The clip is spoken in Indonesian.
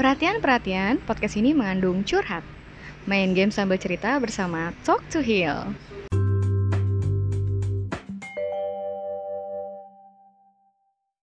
Perhatian-perhatian, podcast ini mengandung curhat. Main game sambil cerita bersama Talk to Heal.